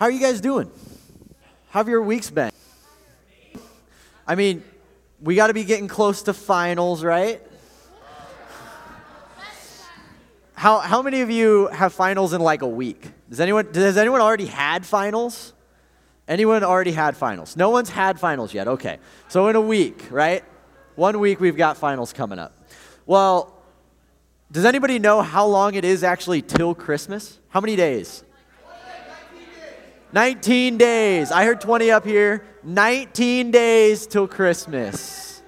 How are you guys doing? How have your weeks been? I mean, we got to be getting close to finals, right? How, how many of you have finals in like a week? Does anyone, has anyone already had finals? Anyone already had finals? No one's had finals yet. Okay. So in a week, right? One week we've got finals coming up. Well, does anybody know how long it is actually till Christmas? How many days? 19 days. I heard 20 up here. 19 days till Christmas.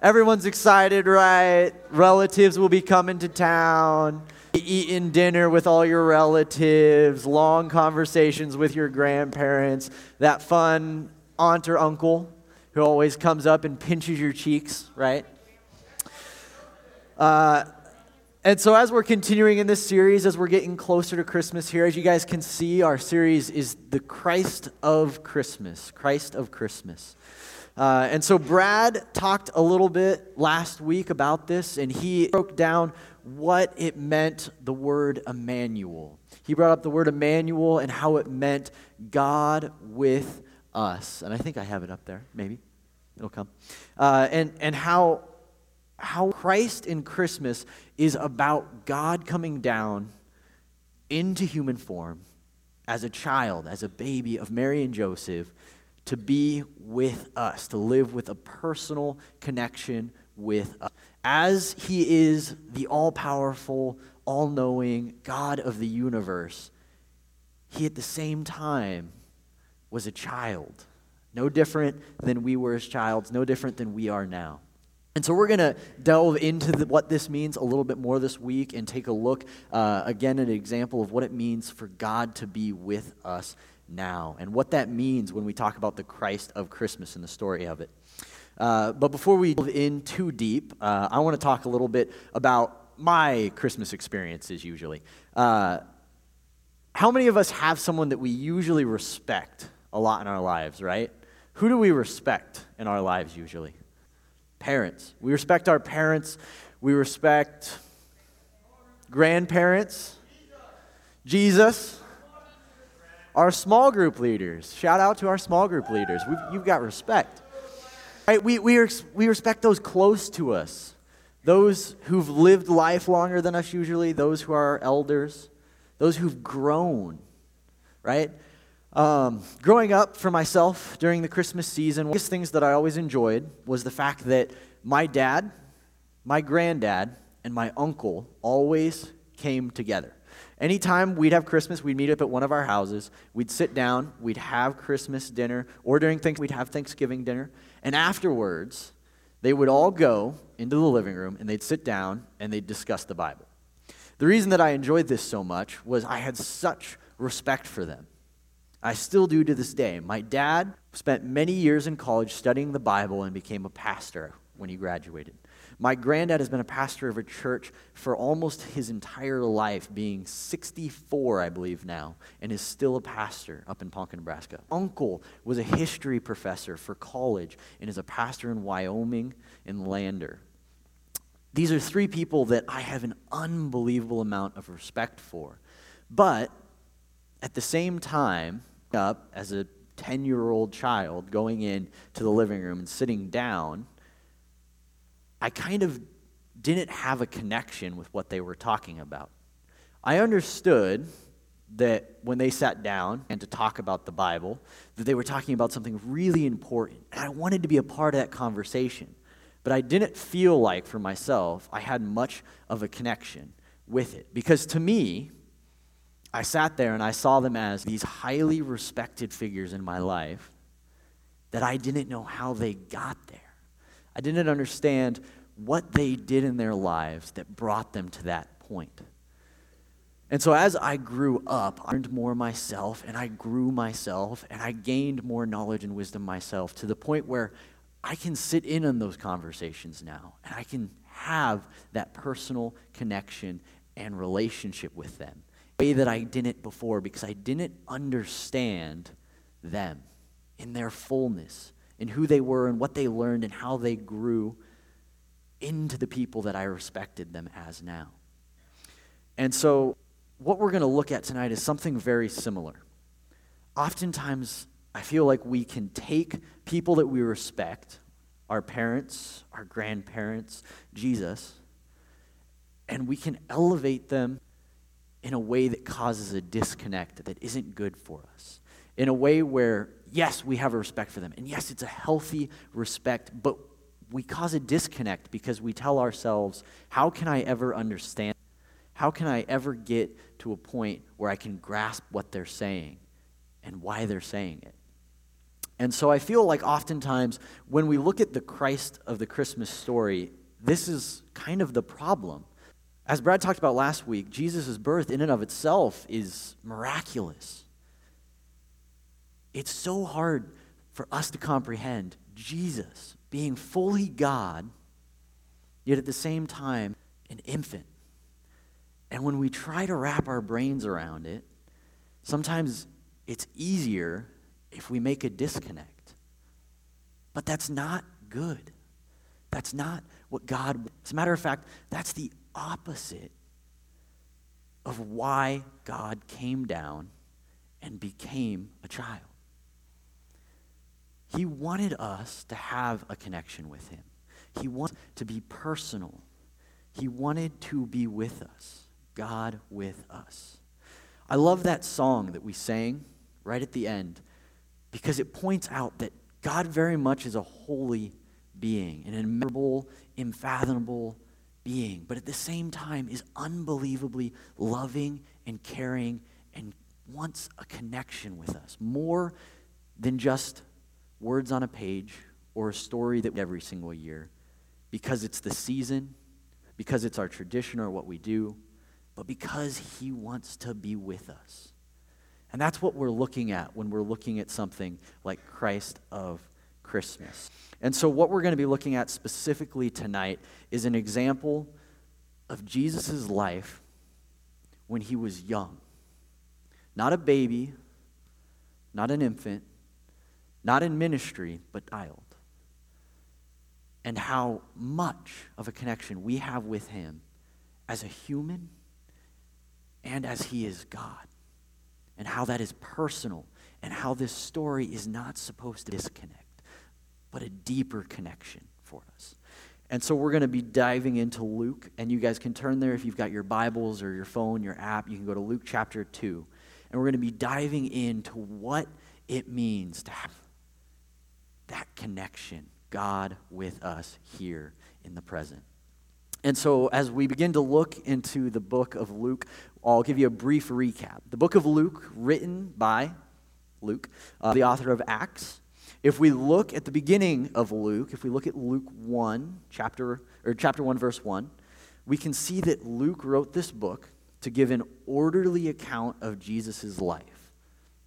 Everyone's excited, right? Relatives will be coming to town, eating dinner with all your relatives, long conversations with your grandparents, that fun aunt or uncle who always comes up and pinches your cheeks, right? Uh, and so, as we're continuing in this series, as we're getting closer to Christmas here, as you guys can see, our series is the Christ of Christmas. Christ of Christmas. Uh, and so, Brad talked a little bit last week about this, and he broke down what it meant the word Emmanuel. He brought up the word Emmanuel and how it meant God with us. And I think I have it up there, maybe. It'll come. Uh, and, and how how Christ in Christmas is about God coming down into human form as a child, as a baby of Mary and Joseph, to be with us, to live with a personal connection with us. As he is the all powerful, all knowing God of the universe, he at the same time was a child. No different than we were as childs, no different than we are now. And so we're going to delve into the, what this means a little bit more this week and take a look uh, again at an example of what it means for God to be with us now and what that means when we talk about the Christ of Christmas and the story of it. Uh, but before we delve in too deep, uh, I want to talk a little bit about my Christmas experiences usually. Uh, how many of us have someone that we usually respect a lot in our lives, right? Who do we respect in our lives usually? Parents. We respect our parents. We respect grandparents, Jesus, our small group leaders. Shout out to our small group leaders. We've, you've got respect. Right? We, we, we respect those close to us, those who've lived life longer than us, usually, those who are our elders, those who've grown, right? Um, growing up for myself during the Christmas season, one of the things that I always enjoyed was the fact that my dad, my granddad, and my uncle always came together. Anytime we'd have Christmas, we'd meet up at one of our houses. We'd sit down, we'd have Christmas dinner, or during things, we'd have Thanksgiving dinner. And afterwards, they would all go into the living room and they'd sit down and they'd discuss the Bible. The reason that I enjoyed this so much was I had such respect for them. I still do to this day. My dad spent many years in college studying the Bible and became a pastor when he graduated. My granddad has been a pastor of a church for almost his entire life, being 64, I believe, now, and is still a pastor up in Ponca, Nebraska. Uncle was a history professor for college and is a pastor in Wyoming and Lander. These are three people that I have an unbelievable amount of respect for. But at the same time, up as a 10 year old child going in to the living room and sitting down, I kind of didn't have a connection with what they were talking about. I understood that when they sat down and to talk about the Bible, that they were talking about something really important. And I wanted to be a part of that conversation. But I didn't feel like for myself I had much of a connection with it. Because to me, I sat there and I saw them as these highly respected figures in my life that I didn't know how they got there. I didn't understand what they did in their lives that brought them to that point. And so as I grew up, I learned more myself and I grew myself and I gained more knowledge and wisdom myself to the point where I can sit in on those conversations now and I can have that personal connection and relationship with them that I didn't before because I didn't understand them in their fullness, in who they were and what they learned and how they grew into the people that I respected them as now. And so, what we're going to look at tonight is something very similar. oftentimes I feel like we can take people that we respect, our parents, our grandparents, Jesus, and we can elevate them in a way that causes a disconnect that isn't good for us. In a way where, yes, we have a respect for them, and yes, it's a healthy respect, but we cause a disconnect because we tell ourselves, how can I ever understand? How can I ever get to a point where I can grasp what they're saying and why they're saying it? And so I feel like oftentimes when we look at the Christ of the Christmas story, this is kind of the problem. As Brad talked about last week, Jesus' birth in and of itself is miraculous. It's so hard for us to comprehend Jesus being fully God, yet at the same time an infant. And when we try to wrap our brains around it, sometimes it's easier if we make a disconnect. But that's not good. That's not what God, as a matter of fact, that's the opposite of why God came down and became a child. He wanted us to have a connection with Him. He wanted to be personal. He wanted to be with us, God with us. I love that song that we sang right at the end because it points out that God very much is a holy being, an immeasurable, unfathomable being, but at the same time is unbelievably loving and caring and wants a connection with us more than just words on a page or a story that every single year because it's the season, because it's our tradition or what we do, but because he wants to be with us. And that's what we're looking at when we're looking at something like Christ of Christmas. And so, what we're going to be looking at specifically tonight is an example of Jesus' life when he was young. Not a baby, not an infant, not in ministry, but child. And how much of a connection we have with him as a human and as he is God. And how that is personal, and how this story is not supposed to disconnect, but a deeper connection for us. And so we're going to be diving into Luke, and you guys can turn there if you've got your Bibles or your phone, your app. You can go to Luke chapter 2. And we're going to be diving into what it means to have that connection, God with us here in the present. And so, as we begin to look into the book of Luke, I'll give you a brief recap. The book of Luke, written by Luke, uh, the author of Acts. If we look at the beginning of Luke, if we look at Luke 1, chapter, or chapter 1, verse 1, we can see that Luke wrote this book to give an orderly account of Jesus' life.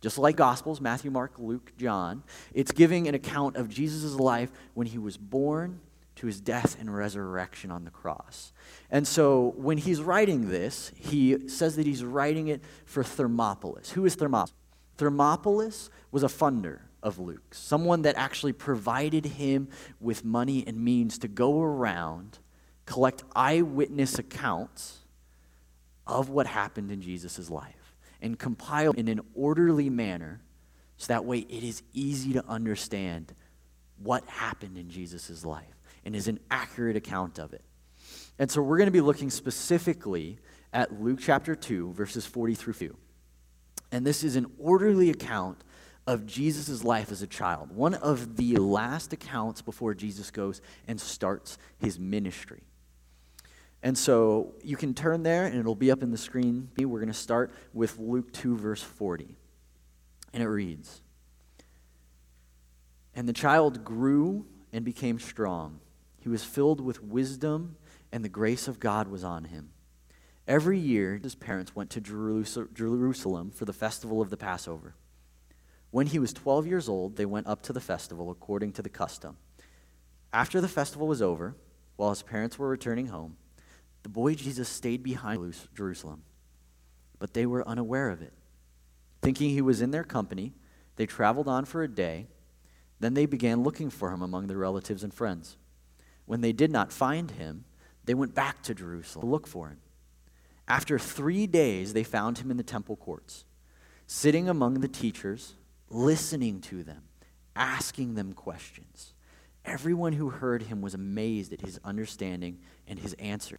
Just like Gospels, Matthew, Mark, Luke, John, it's giving an account of Jesus' life when he was born to his death and resurrection on the cross. And so when he's writing this, he says that he's writing it for Thermopolis. Who is Thermopolis? Thermopolis was a funder of Luke, someone that actually provided him with money and means to go around, collect eyewitness accounts of what happened in Jesus' life and compile in an orderly manner so that way it is easy to understand what happened in Jesus' life and is an accurate account of it. And so we're going to be looking specifically at Luke chapter 2, verses 40 through 2. And this is an orderly account of Jesus' life as a child, one of the last accounts before Jesus goes and starts his ministry. And so you can turn there, and it'll be up in the screen. We're going to start with Luke 2, verse 40. And it reads And the child grew and became strong. He was filled with wisdom, and the grace of God was on him. Every year, his parents went to Jerusalem for the festival of the Passover. When he was 12 years old, they went up to the festival according to the custom. After the festival was over, while his parents were returning home, the boy Jesus stayed behind Jerusalem, but they were unaware of it. Thinking he was in their company, they traveled on for a day. Then they began looking for him among their relatives and friends. When they did not find him, they went back to Jerusalem to look for him. After three days, they found him in the temple courts, sitting among the teachers, listening to them, asking them questions. Everyone who heard him was amazed at his understanding and his answer.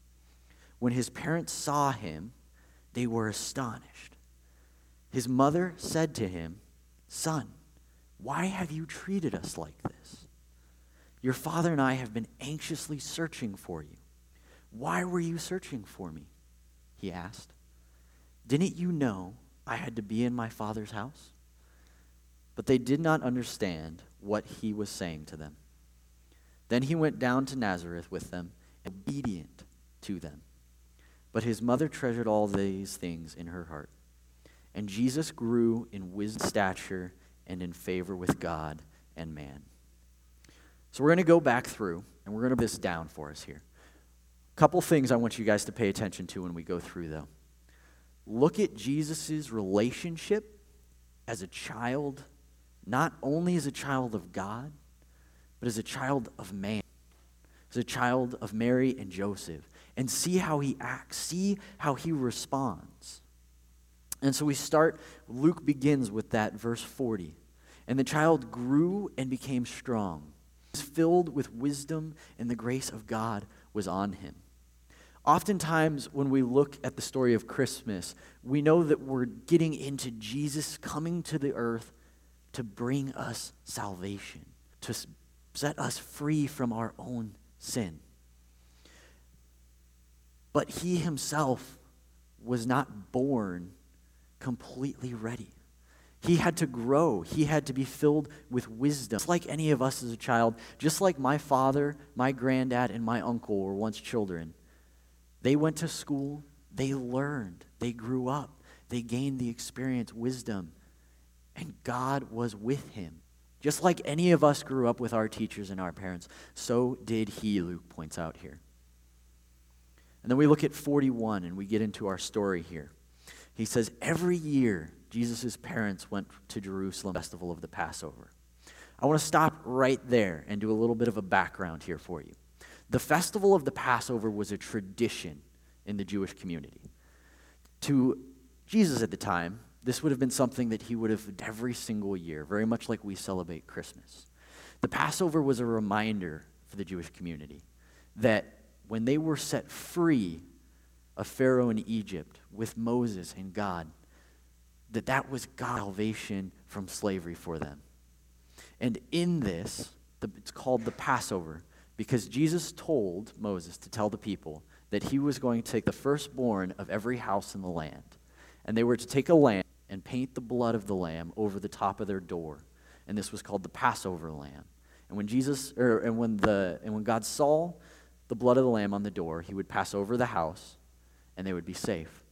When his parents saw him, they were astonished. His mother said to him, Son, why have you treated us like this? Your father and I have been anxiously searching for you. Why were you searching for me? He asked. Didn't you know I had to be in my father's house? But they did not understand what he was saying to them. Then he went down to Nazareth with them, obedient to them. But his mother treasured all these things in her heart. And Jesus grew in wisdom, stature, and in favor with God and man. So we're going to go back through, and we're going to this down for us here. A couple things I want you guys to pay attention to when we go through, though. Look at Jesus' relationship as a child, not only as a child of God, but as a child of man, as a child of Mary and Joseph, and see how he acts, see how he responds. And so we start, Luke begins with that verse 40. And the child grew and became strong, he was filled with wisdom, and the grace of God was on him. Oftentimes, when we look at the story of Christmas, we know that we're getting into Jesus coming to the earth to bring us salvation, to set us free from our own sin. But he himself was not born completely ready. He had to grow. He had to be filled with wisdom. Just like any of us as a child, just like my father, my granddad, and my uncle were once children. They went to school, they learned, they grew up, they gained the experience, wisdom, and God was with him. Just like any of us grew up with our teachers and our parents, so did he, Luke points out here. And then we look at 41 and we get into our story here. He says, Every year, Jesus' parents went to Jerusalem festival of the Passover. I want to stop right there and do a little bit of a background here for you. The festival of the Passover was a tradition in the Jewish community. To Jesus at the time, this would have been something that he would have every single year, very much like we celebrate Christmas. The Passover was a reminder for the Jewish community that when they were set free of Pharaoh in Egypt with Moses and God, that that was God's salvation from slavery for them. And in this, the, it's called the Passover because Jesus told Moses to tell the people that he was going to take the firstborn of every house in the land, and they were to take a lamb and paint the blood of the lamb over the top of their door. And this was called the Passover lamb. And when Jesus or and when the and when God saw the blood of the lamb on the door, he would pass over the house and they would be safe.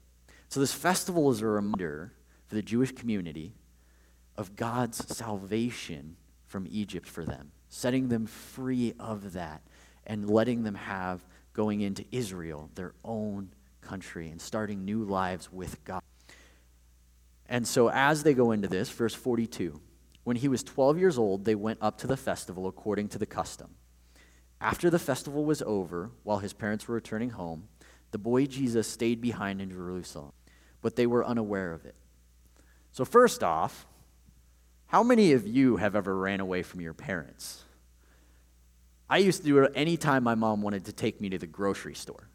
So this festival is a reminder for the Jewish community of God's salvation from Egypt for them, setting them free of that and letting them have going into Israel, their own country, and starting new lives with God. And so, as they go into this, verse 42 when he was 12 years old, they went up to the festival according to the custom. After the festival was over, while his parents were returning home, the boy Jesus stayed behind in Jerusalem, but they were unaware of it. So, first off, how many of you have ever ran away from your parents? I used to do it anytime my mom wanted to take me to the grocery store.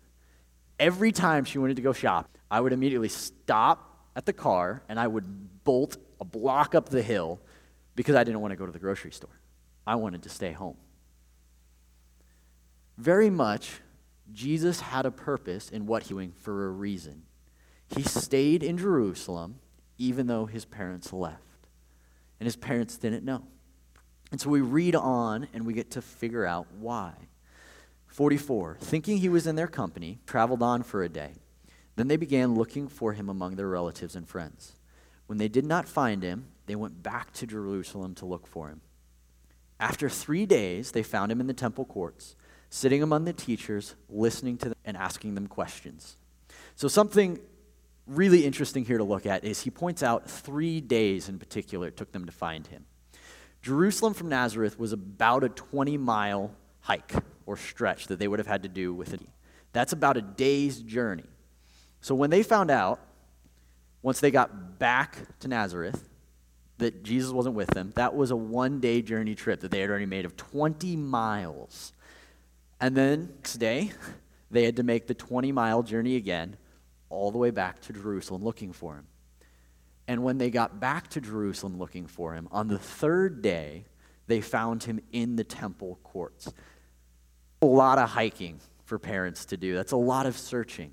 Every time she wanted to go shop, I would immediately stop at the car and I would bolt a block up the hill because I didn't want to go to the grocery store. I wanted to stay home. Very much, Jesus had a purpose in what he doing for a reason. He stayed in Jerusalem even though his parents left. And his parents didn't know. And so we read on and we get to figure out why. 44. Thinking he was in their company, traveled on for a day. Then they began looking for him among their relatives and friends. When they did not find him, they went back to Jerusalem to look for him. After three days, they found him in the temple courts, sitting among the teachers, listening to them and asking them questions. So, something really interesting here to look at is he points out three days in particular it took them to find him. Jerusalem from Nazareth was about a 20 mile hike or stretch that they would have had to do with it. That's about a day's journey. So when they found out Once they got back to Nazareth, that Jesus wasn't with them, that was a one day journey trip that they had already made of 20 miles. And then next day, they had to make the 20 mile journey again, all the way back to Jerusalem looking for him. And when they got back to Jerusalem looking for him, on the third day, they found him in the temple courts. A lot of hiking for parents to do. That's a lot of searching.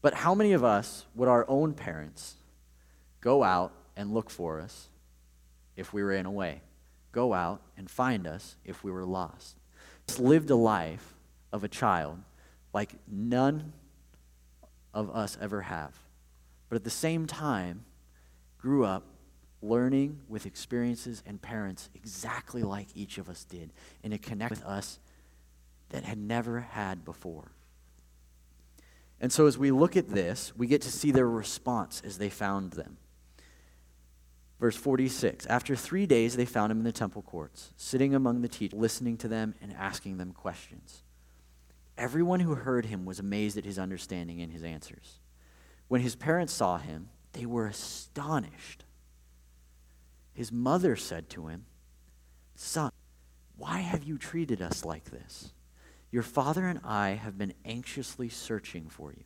But how many of us would our own parents go out and look for us if we ran away? Go out and find us if we were lost. Just lived a life of a child like none of us ever have. But at the same time, grew up learning with experiences and parents exactly like each of us did, and to connect with us that had never had before. And so, as we look at this, we get to see their response as they found them. Verse 46 After three days, they found him in the temple courts, sitting among the teachers, listening to them and asking them questions. Everyone who heard him was amazed at his understanding and his answers. When his parents saw him, they were astonished. His mother said to him, Son, why have you treated us like this? Your father and I have been anxiously searching for you.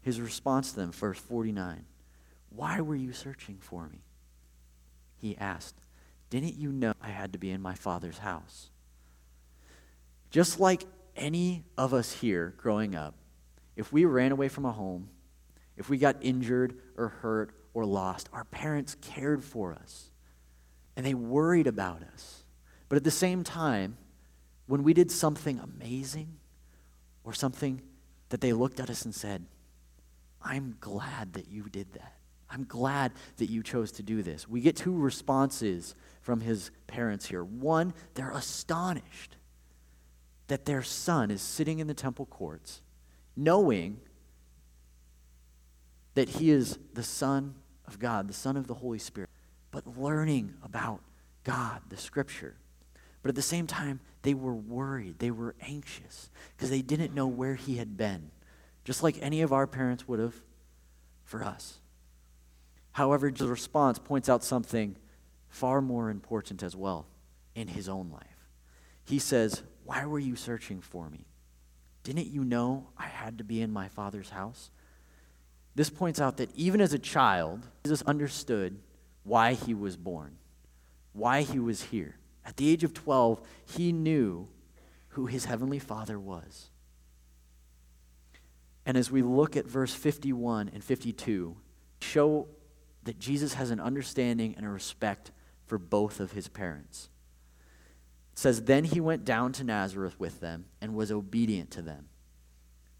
His response to them, verse 49 Why were you searching for me? He asked, Didn't you know I had to be in my father's house? Just like any of us here growing up, if we ran away from a home, if we got injured or hurt or lost, our parents cared for us and they worried about us. But at the same time, when we did something amazing or something that they looked at us and said, I'm glad that you did that. I'm glad that you chose to do this. We get two responses from his parents here. One, they're astonished that their son is sitting in the temple courts, knowing that he is the Son of God, the Son of the Holy Spirit, but learning about God, the Scripture. But at the same time, they were worried, they were anxious, because they didn't know where he had been, just like any of our parents would have for us. However, the response points out something far more important as well in his own life. He says, Why were you searching for me? Didn't you know I had to be in my father's house? This points out that even as a child, Jesus understood why he was born, why he was here. At the age of 12, he knew who his heavenly Father was. And as we look at verse 51 and 52, show that Jesus has an understanding and a respect for both of his parents. It says, Then he went down to Nazareth with them and was obedient to them.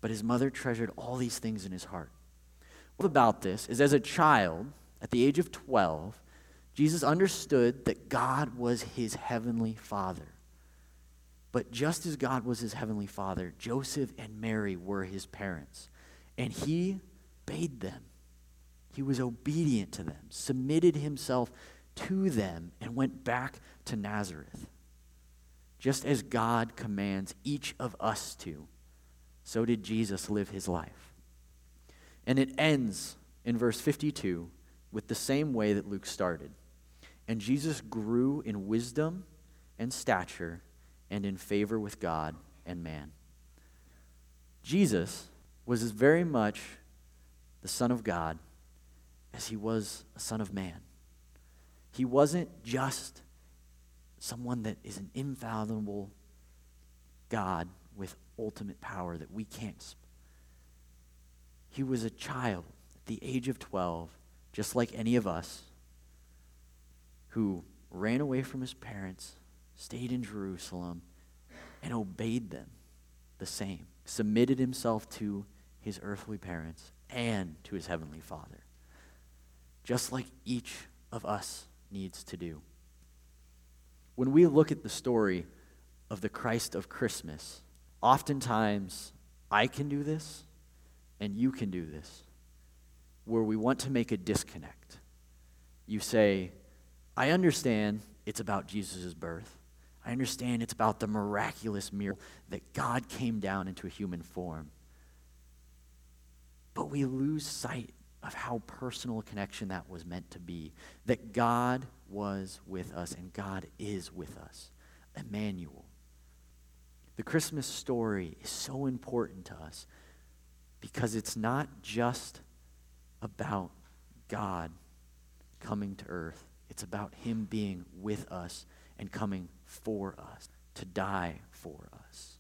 But his mother treasured all these things in his heart What about this is as a child, at the age of 12, Jesus understood that God was his heavenly father. But just as God was his heavenly father, Joseph and Mary were his parents. And he bade them. He was obedient to them, submitted himself to them, and went back to Nazareth. Just as God commands each of us to, so did Jesus live his life. And it ends in verse 52 with the same way that Luke started. And Jesus grew in wisdom and stature and in favor with God and man. Jesus was as very much the Son of God as he was a Son of Man. He wasn't just someone that is an infallible God with ultimate power that we can't he was a child at the age of 12, just like any of us, who ran away from his parents, stayed in Jerusalem, and obeyed them the same, submitted himself to his earthly parents and to his heavenly Father, just like each of us needs to do. When we look at the story of the Christ of Christmas, oftentimes I can do this, and you can do this, where we want to make a disconnect. You say, I understand it's about Jesus' birth. I understand it's about the miraculous miracle that God came down into a human form. But we lose sight of how personal a connection that was meant to be. That God was with us and God is with us. Emmanuel. The Christmas story is so important to us because it's not just about God coming to earth, it's about Him being with us and coming for us, to die for us.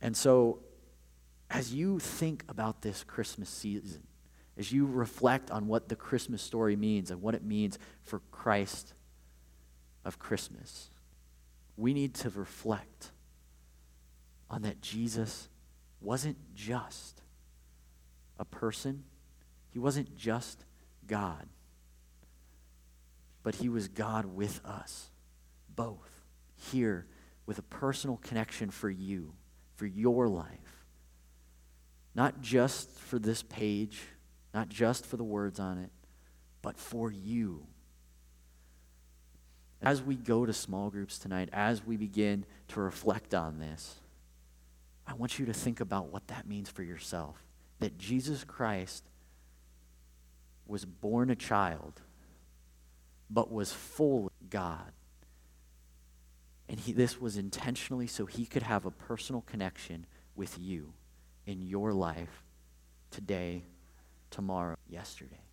And so, as you think about this Christmas season, as you reflect on what the Christmas story means and what it means for Christ of Christmas, we need to reflect on that Jesus wasn't just a person, he wasn't just God, but he was God with us, both here with a personal connection for you, for your life. Not just for this page, not just for the words on it, but for you. As we go to small groups tonight, as we begin to reflect on this, I want you to think about what that means for yourself. That Jesus Christ was born a child, but was full God. And he, this was intentionally so he could have a personal connection with you in your life today tomorrow, yesterday.